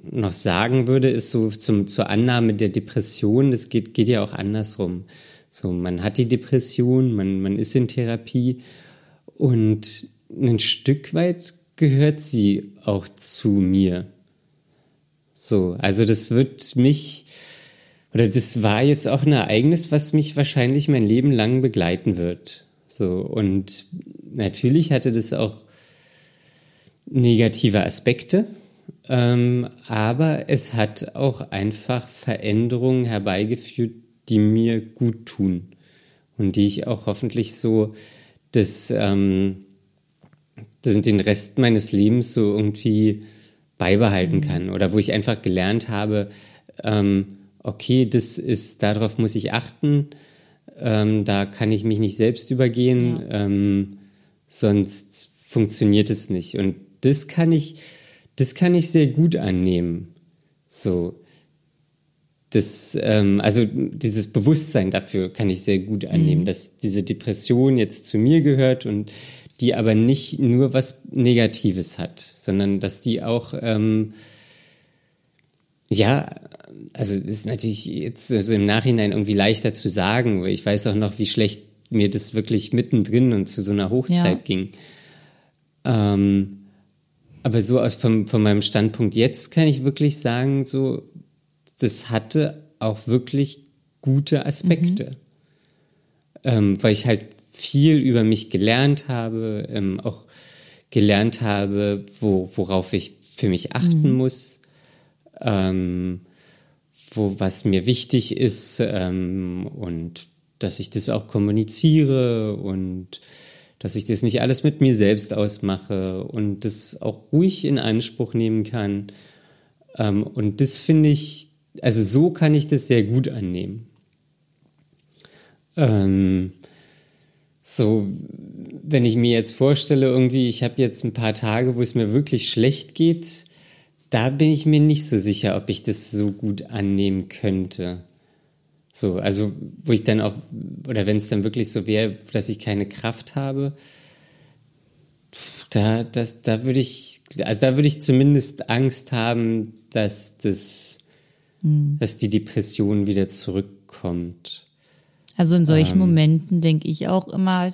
noch sagen würde, ist so zum, zur Annahme der Depression, das geht, geht ja auch andersrum. So, man hat die Depression, man, man ist in Therapie und ein Stück weit gehört sie auch zu mir. So, also das wird mich, oder das war jetzt auch ein Ereignis, was mich wahrscheinlich mein Leben lang begleiten wird. So, und natürlich hatte das auch negative Aspekte, ähm, aber es hat auch einfach Veränderungen herbeigeführt, die mir gut tun und die ich auch hoffentlich so das, ähm, das den Rest meines Lebens so irgendwie beibehalten kann oder wo ich einfach gelernt habe, ähm, okay, das ist, darauf muss ich achten, ähm, da kann ich mich nicht selbst übergehen, ähm, sonst funktioniert es nicht. Und das kann ich, das kann ich sehr gut annehmen. So. Das, ähm, also dieses Bewusstsein dafür kann ich sehr gut annehmen, dass diese Depression jetzt zu mir gehört und die aber nicht nur was Negatives hat, sondern dass die auch ähm, ja, also das ist natürlich jetzt also im Nachhinein irgendwie leichter zu sagen, weil ich weiß auch noch, wie schlecht mir das wirklich mittendrin und zu so einer Hochzeit Ja. ging. Ähm, aber so aus vom, von meinem Standpunkt jetzt kann ich wirklich sagen, so, das hatte auch wirklich gute Aspekte. Ähm, weil ich halt viel über mich gelernt habe, ähm, auch gelernt habe, wo, worauf ich für mich achten muss, ähm, wo was mir wichtig ist ähm, und dass ich das auch kommuniziere und dass ich das nicht alles mit mir selbst ausmache und das auch ruhig in Anspruch nehmen kann. Ähm, und das finde ich, also so kann ich das sehr gut annehmen. Ähm, so, wenn ich mir jetzt vorstelle, irgendwie, ich habe jetzt ein paar Tage, wo es mir wirklich schlecht geht, da bin ich mir nicht so sicher, ob ich das so gut annehmen könnte. So, also wo ich dann auch, oder wenn es dann wirklich so wäre, dass ich keine Kraft habe, da, das, da würde ich, also da würde ich zumindest Angst haben, dass das, dass die Depression wieder zurückkommt. Also in Ähm. solchen Momenten denke ich auch immer,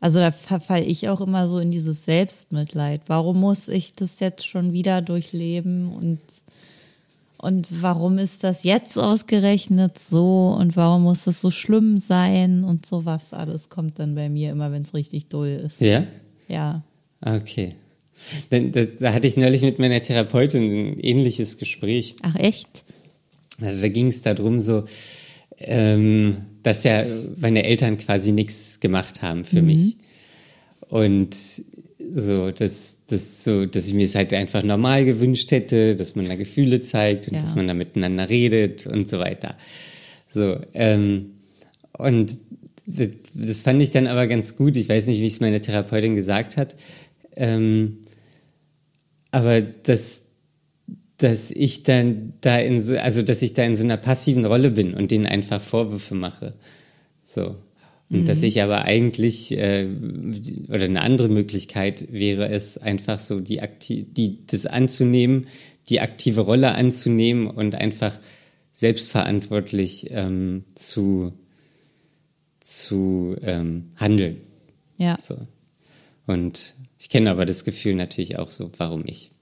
also da verfalle ich auch immer so in dieses Selbstmitleid. Warum muss ich das jetzt schon wieder durchleben und und warum ist das jetzt ausgerechnet so und warum muss das so schlimm sein und sowas alles kommt dann bei mir immer, wenn es richtig doll ist. Ja? Ja. Okay. Denn, da, da hatte ich neulich mit meiner Therapeutin ein ähnliches Gespräch. Ach echt? Also da ging es darum, so, ähm, dass ja meine Eltern quasi nichts gemacht haben für mich. Und so, dass, dass, so, dass ich mir es halt einfach normal gewünscht hätte, dass man da Gefühle zeigt und Ja. dass man da miteinander redet und so weiter. So, ähm, und das, das fand ich dann aber ganz gut. Ich weiß nicht, wie es meine Therapeutin gesagt hat. Ähm, aber das, dass ich dann da in so, also dass ich da in so einer passiven Rolle bin und denen einfach Vorwürfe mache. So. Und mhm. dass ich aber eigentlich, äh, oder eine andere Möglichkeit wäre es, einfach so die, Akti die das anzunehmen, die aktive Rolle anzunehmen und einfach selbstverantwortlich ähm, zu, zu ähm, handeln. Ja. So. Und ich kenne aber das Gefühl natürlich auch so, warum ich.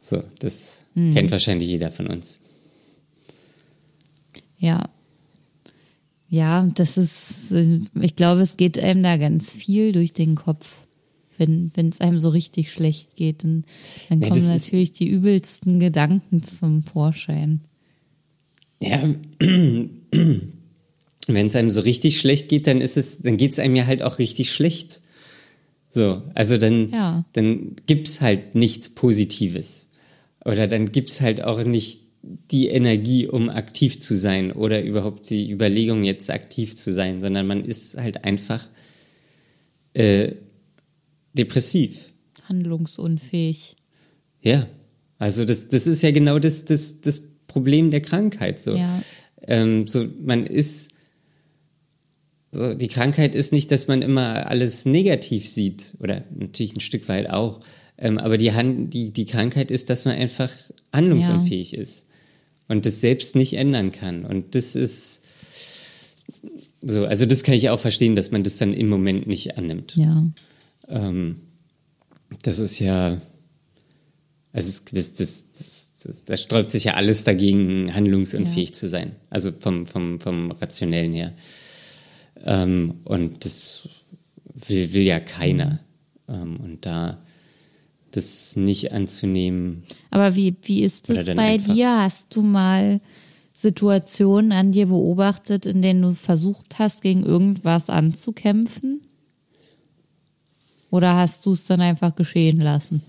So, das mhm. kennt wahrscheinlich jeder von uns. Ja. Ja, das ist, ich glaube, es geht einem da ganz viel durch den Kopf. Wenn es einem so richtig schlecht geht, dann, dann kommen ja, natürlich die übelsten Gedanken zum Vorschein. Ja, wenn es einem so richtig schlecht geht, dann ist es, dann geht es einem ja halt auch richtig schlecht. So, also dann, ja. dann gibt's halt nichts Positives. Oder dann gibt es halt auch nicht die Energie, um aktiv zu sein oder überhaupt die Überlegung, jetzt aktiv zu sein, sondern man ist halt einfach äh, depressiv. Handlungsunfähig. Ja, also das, das ist ja genau das, das, das Problem der Krankheit. So. Ja. Ähm, so, man ist, so, die Krankheit ist nicht, dass man immer alles negativ sieht, oder natürlich ein Stück weit auch, ähm, aber die, Hand, die, die Krankheit ist, dass man einfach handlungsunfähig ja. ist und das selbst nicht ändern kann. Und das ist so, also das kann ich auch verstehen, dass man das dann im Moment nicht annimmt. Ja. Ähm, das ist ja, also das, das, das, das, das sträubt sich ja alles dagegen, handlungsunfähig zu sein. Also vom, vom, vom Rationellen her. Ähm, und das will, will ja keiner. Mhm. Ähm, und da das nicht anzunehmen. Aber wie, wie ist es bei dir? Hast du mal Situationen an dir beobachtet, in denen du versucht hast, gegen irgendwas anzukämpfen? Oder hast du es dann einfach geschehen lassen?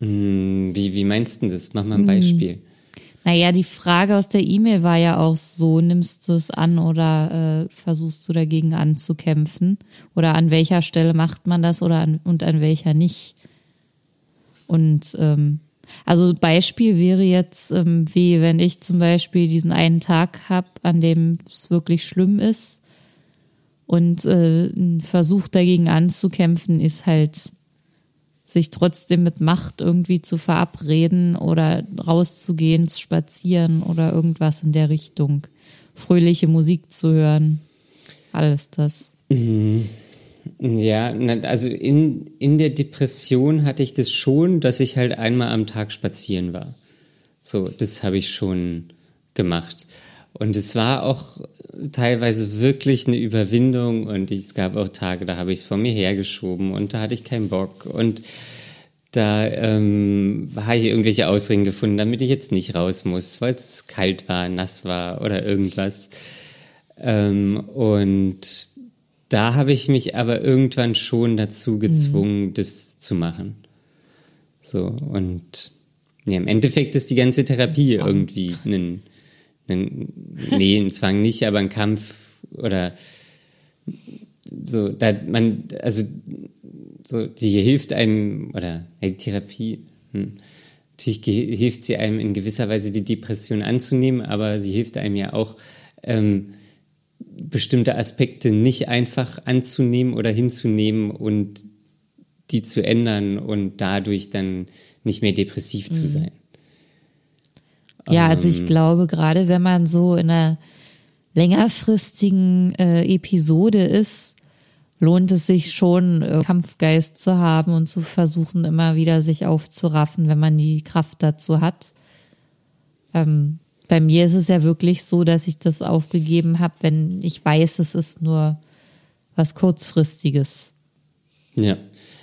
Hm, wie, wie meinst du das? Mach mal ein hm. Beispiel. Naja, die Frage aus der E-Mail war ja auch so, nimmst du es an oder äh, versuchst du dagegen anzukämpfen? Oder an welcher Stelle macht man das oder an, und an welcher nicht? Und ähm, also Beispiel wäre jetzt, ähm, wie wenn ich zum Beispiel diesen einen Tag habe, an dem es wirklich schlimm ist und äh, ein Versuch dagegen anzukämpfen ist halt, sich trotzdem mit Macht irgendwie zu verabreden oder rauszugehen, zu spazieren oder irgendwas in der Richtung. Fröhliche Musik zu hören. Alles das. Mhm. Ja, also in, in der Depression hatte ich das schon, dass ich halt einmal am Tag spazieren war. So, das habe ich schon gemacht. Und es war auch teilweise wirklich eine Überwindung und es gab auch Tage, da habe ich es vor mir hergeschoben und da hatte ich keinen Bock und da ähm, habe ich irgendwelche Ausreden gefunden, damit ich jetzt nicht raus muss, weil es kalt war, nass war oder irgendwas. Ähm, und da habe ich mich aber irgendwann schon dazu gezwungen, mhm. das zu machen. So, und ja, im Endeffekt ist die ganze Therapie Zwang. irgendwie ein, ein, nee, ein Zwang nicht, aber ein Kampf oder so, da man, also so, die hilft einem, oder die Therapie, hm, natürlich hilft sie einem in gewisser Weise die Depression anzunehmen, aber sie hilft einem ja auch, ähm, bestimmte Aspekte nicht einfach anzunehmen oder hinzunehmen und die zu ändern und dadurch dann nicht mehr depressiv mhm. zu sein. Ja, also ich ähm, glaube, gerade wenn man so in einer längerfristigen äh, Episode ist, lohnt es sich schon, äh, Kampfgeist zu haben und zu versuchen, immer wieder sich aufzuraffen, wenn man die Kraft dazu hat. Ähm, bei mir ist es ja wirklich so, dass ich das aufgegeben habe, wenn ich weiß, es ist nur was kurzfristiges. Ja.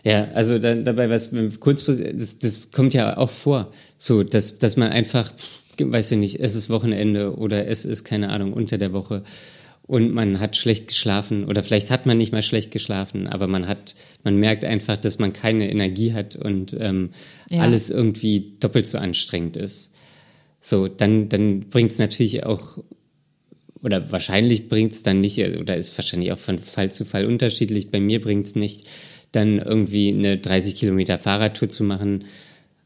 Ja, also da, dabei was kurzfristig, das, das kommt ja auch vor, so dass dass man einfach, weiß ich nicht, es ist Wochenende oder es ist keine Ahnung unter der Woche und man hat schlecht geschlafen oder vielleicht hat man nicht mal schlecht geschlafen, aber man hat, man merkt einfach, dass man keine Energie hat und ähm, ja. alles irgendwie doppelt so anstrengend ist. So, dann, dann bringt es natürlich auch, oder wahrscheinlich bringt es dann nicht, oder ist wahrscheinlich auch von Fall zu Fall unterschiedlich. Bei mir bringt es nicht, dann irgendwie eine 30 Kilometer Fahrradtour zu machen,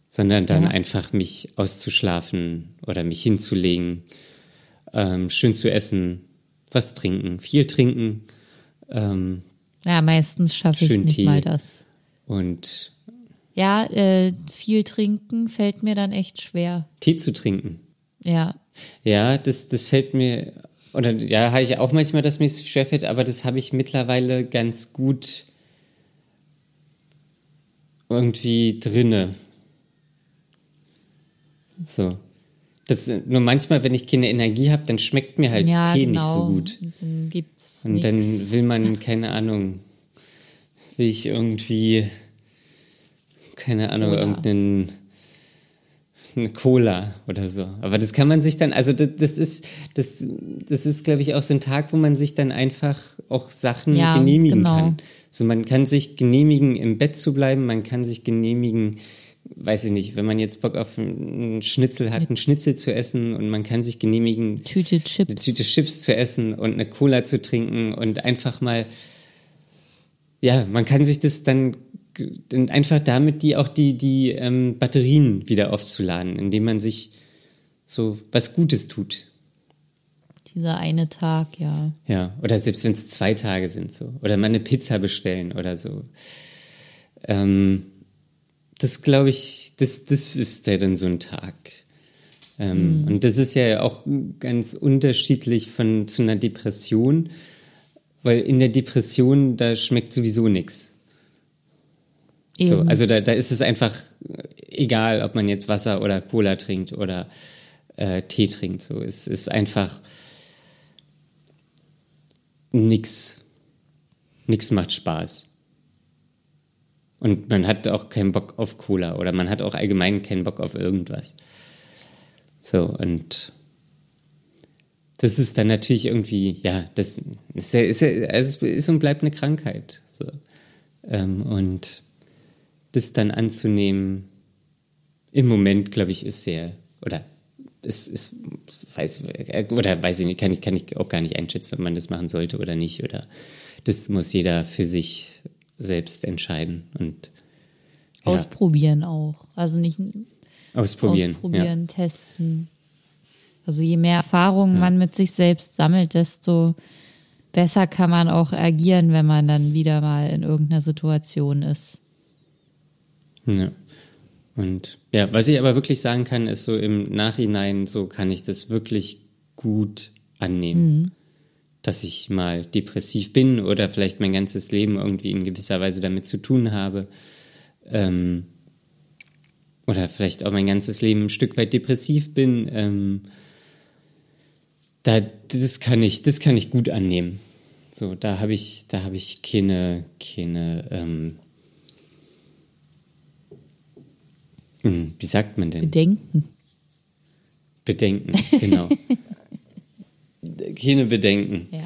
sondern dann Ja. einfach mich auszuschlafen oder mich hinzulegen, ähm, schön zu essen, was trinken, viel trinken ähm, Ja, meistens schaffe ich Schön nicht Tee. mal das. und Ja, äh, viel trinken fällt mir dann echt schwer. Tee zu trinken. Ja. Ja, das, das fällt mir, oder ja, habe ich auch manchmal, dass mir es schwerfällt, aber das habe ich mittlerweile ganz gut irgendwie drinne. So. Das, nur manchmal, wenn ich keine Energie habe, dann schmeckt mir halt ja, Tee genau. nicht so gut. Und dann gibt's Und nix. dann will man, keine Ahnung, will ich irgendwie, keine Ahnung, Cola. irgendeinen eine Cola oder so. Aber das kann man sich dann, also das, das ist, das, das ist, glaube ich, auch so ein Tag, wo man sich dann einfach auch Sachen Ja, genehmigen genau. kann. So, man kann sich genehmigen, im Bett zu bleiben, man kann sich genehmigen, weiß ich nicht, wenn man jetzt Bock auf einen Schnitzel hat, einen Schnitzel zu essen und man kann sich genehmigen, Tüte eine Chips. Tüte Chips zu essen und eine Cola zu trinken und einfach mal, ja, man kann sich das dann dann einfach damit die auch die, die ähm, Batterien wieder aufzuladen, indem man sich so was Gutes tut. Dieser eine Tag, ja. Ja, oder selbst wenn es zwei Tage sind so. Oder mal eine Pizza bestellen oder so. Ähm, das glaube ich, das, das ist ja dann so ein Tag. Ähm, Und das ist ja auch ganz unterschiedlich von zu einer Depression, weil in der Depression, da schmeckt sowieso nichts. So, also da, da ist es einfach egal, ob man jetzt Wasser oder Cola trinkt oder äh, Tee trinkt. So, es ist einfach nix. Nix macht Spaß. Und man hat auch keinen Bock auf Cola oder man hat auch allgemein keinen Bock auf irgendwas. So, und das ist dann natürlich irgendwie, ja, das ist, ja, ist, ja, also es ist und bleibt eine Krankheit. So. Ähm, und das dann anzunehmen, im Moment, glaube ich, ist sehr, oder es ist, weiß, oder weiß ich nicht, kann ich, kann ich auch gar nicht einschätzen, ob man das machen sollte oder nicht, oder das muss jeder für sich selbst entscheiden und ja, Ausprobieren auch. Also nicht ausprobieren. ausprobieren, testen. Also je mehr Erfahrungen man mit sich selbst sammelt, desto besser kann man auch agieren, wenn man dann wieder mal in irgendeiner Situation ist. Ja. Und ja, was ich aber wirklich sagen kann, ist so im Nachhinein, so kann ich das wirklich gut annehmen. Dass ich mal depressiv bin oder vielleicht mein ganzes Leben irgendwie in gewisser Weise damit zu tun habe. Ähm, oder vielleicht auch mein ganzes Leben ein Stück weit depressiv bin. Ähm, da, das kann ich, das kann ich gut annehmen. So, da habe ich, da habe ich keine, keine, ähm, hm, wie sagt man denn? Denken. Bedenken, genau. keine Bedenken. Ja.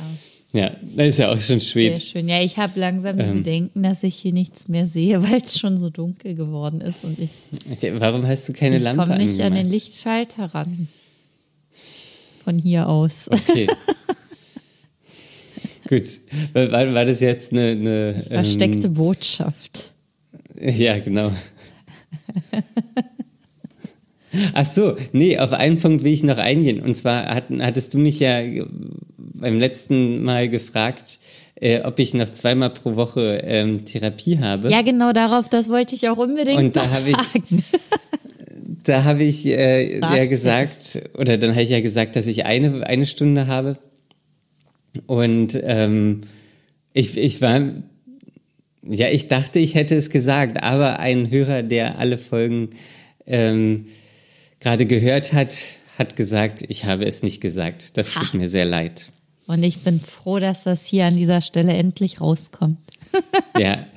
Ja, das ist ja auch schon Sehr spät. schön. Ja, ich habe langsam die Ähm. Bedenken, dass ich hier nichts mehr sehe, weil es schon so dunkel geworden ist und ich, Warum hast du keine ich Lampe komme nicht an den angemacht? Lichtschalter ran. Von hier aus. Okay. Gut. War, war das jetzt eine, eine Versteckte Botschaft. Ähm, ja, genau. Ach so, nee, auf einen Punkt will ich noch eingehen. Und zwar hatten, hattest du mich ja beim letzten Mal gefragt, äh, ob ich noch zweimal pro Woche ähm, Therapie habe. Ja, genau darauf, das wollte ich auch unbedingt Und da habe ich-. Da habe ich äh, Ach, ja gesagt, oder dann habe ich ja gesagt, dass ich eine, eine Stunde habe. Und ähm, ich, ich war, ja, ich dachte, ich hätte es gesagt, aber ein Hörer, der alle Folgen ähm, gerade gehört hat, hat gesagt, ich habe es nicht gesagt. Das tut mir sehr leid. Und ich bin froh, dass das hier an dieser Stelle endlich rauskommt. Ja,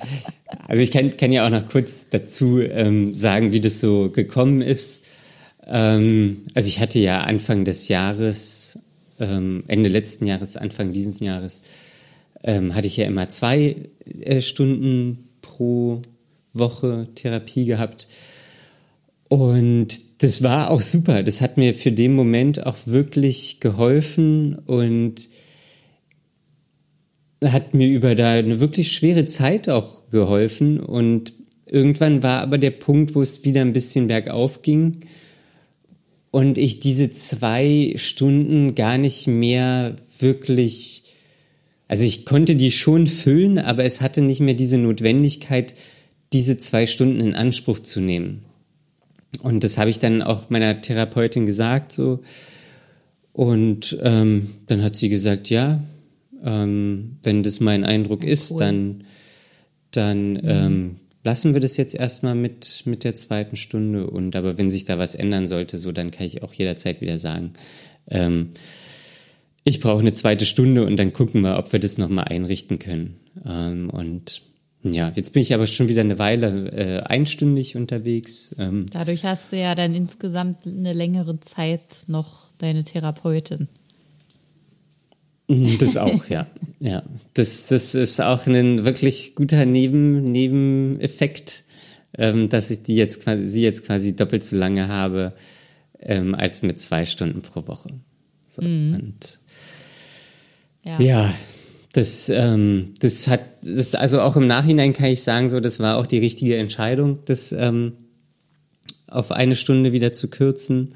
also ich kann, kann ja auch noch kurz dazu ähm, sagen, wie das so gekommen ist. Ähm, also ich hatte ja Anfang des Jahres, ähm, Ende letzten Jahres, Anfang dieses Jahres, ähm, hatte ich ja immer zwei äh, Stunden pro Woche Therapie gehabt. Und das war auch super. Das hat mir für den Moment auch wirklich geholfen und hat mir über da eine wirklich schwere Zeit auch geholfen und irgendwann war aber der Punkt, wo es wieder ein bisschen bergauf ging und ich diese zwei Stunden gar nicht mehr wirklich, also ich konnte die schon füllen, aber es hatte nicht mehr diese Notwendigkeit, diese zwei Stunden in Anspruch zu nehmen. Und das habe ich dann auch meiner Therapeutin gesagt, so. Und ähm, dann hat sie gesagt, ja, ähm, wenn das mein Eindruck ja, ist, dann, dann mhm. ähm, lassen wir das jetzt erstmal mit, mit der zweiten Stunde. Und aber wenn sich da was ändern sollte, so, dann kann ich auch jederzeit wieder sagen, ähm, ich brauche eine zweite Stunde und dann gucken wir, ob wir das nochmal einrichten können. Ähm, und ja, jetzt bin ich aber schon wieder eine Weile äh, einstündig unterwegs. Ähm, Dadurch hast du ja dann insgesamt eine längere Zeit noch deine Therapeutin. Das auch, ja. ja. Das, das ist auch ein wirklich guter Neben, Nebeneffekt, ähm, dass ich die jetzt quasi, sie jetzt quasi doppelt so lange habe, ähm, als mit zwei Stunden pro Woche. So, mhm. Und ja. ja, das, ähm, das hat, das also auch im Nachhinein kann ich sagen, so, das war auch die richtige Entscheidung, das ähm, auf eine Stunde wieder zu kürzen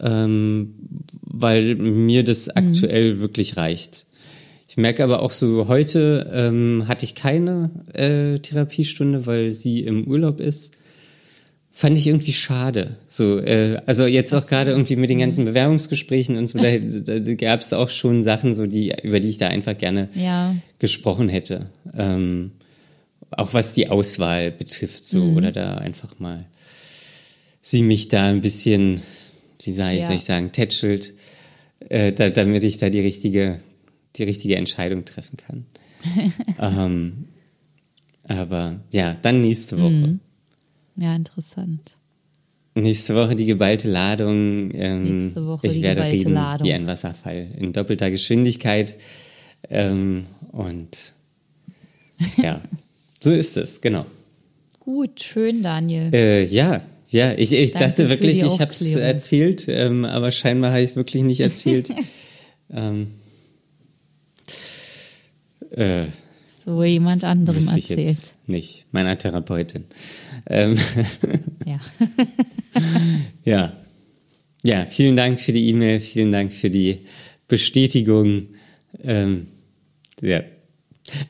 ähm, weil mir das mhm. aktuell wirklich reicht. Ich merke aber auch so, heute ähm, hatte ich keine äh, Therapiestunde, weil sie im Urlaub ist. Fand ich irgendwie schade. So, äh, also jetzt auch gerade irgendwie mit den mhm. ganzen Bewerbungsgesprächen und so, da, da gab es auch schon Sachen, so die, über die ich da einfach gerne ja. gesprochen hätte. Ähm, auch was die Auswahl betrifft, so, mhm. oder da einfach mal sie mich da ein bisschen wie soll ich, ja. soll ich sagen, tätschelt, äh, da, damit ich da die richtige, die richtige Entscheidung treffen kann. ähm, aber ja, dann nächste Woche. Mhm. Ja, interessant. Nächste Woche die geballte Ladung. Ähm, Nächste Woche ich die werde geballte reden Ladung. wie ein Wasserfall in doppelter Geschwindigkeit. Ähm, und ja, so ist es, genau. Gut, schön, Daniel. Äh, ja, ja, ich, ich dachte wirklich, ich habe es erzählt, ähm, aber scheinbar habe ich es wirklich nicht erzählt. ähm, äh, so jemand anderem erzählt. Ich jetzt nicht, meiner Therapeutin. Ähm, ja. ja. Ja, vielen Dank für die E-Mail, vielen Dank für die Bestätigung. Ähm, ja,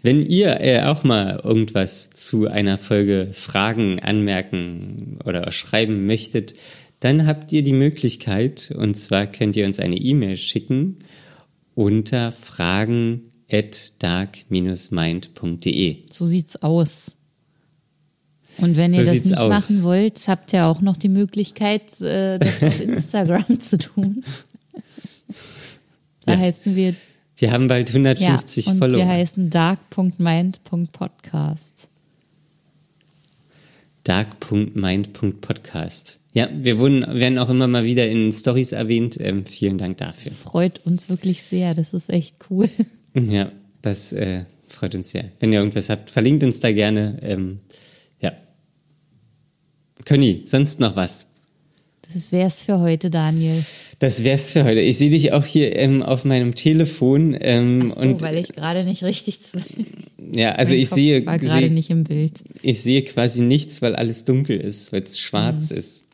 wenn ihr äh, auch mal irgendwas zu einer Folge fragen, anmerken oder schreiben möchtet, dann habt ihr die Möglichkeit, und zwar könnt ihr uns eine E-Mail schicken unter fragen at dark-mind.de. So sieht's aus. Und wenn so ihr das nicht aus. machen wollt, habt ihr auch noch die Möglichkeit, äh, das auf Instagram zu tun. Da ja. heißen wir wir haben bald 150 ja, und Follower. Wir heißen dark.mind.podcast. Dark.mind.podcast. Ja, wir wurden, werden auch immer mal wieder in Stories erwähnt. Ähm, vielen Dank dafür. Freut uns wirklich sehr. Das ist echt cool. Ja, das äh, freut uns sehr. Wenn ihr irgendwas habt, verlinkt uns da gerne. Ähm, ja. Conny, sonst noch was? Das wär's für heute, Daniel. Das wär's für heute. Ich sehe dich auch hier ähm, auf meinem Telefon. Ähm, so, und weil ich gerade nicht richtig. Ja, also ich Kopf sehe. War gerade seh, nicht im Bild. Ich sehe quasi nichts, weil alles dunkel ist, weil es schwarz mhm. ist.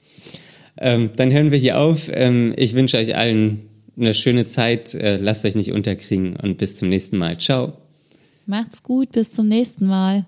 Ähm, dann hören wir hier auf. Ähm, ich wünsche euch allen eine schöne Zeit. Äh, lasst euch nicht unterkriegen und bis zum nächsten Mal. Ciao. Macht's gut, bis zum nächsten Mal.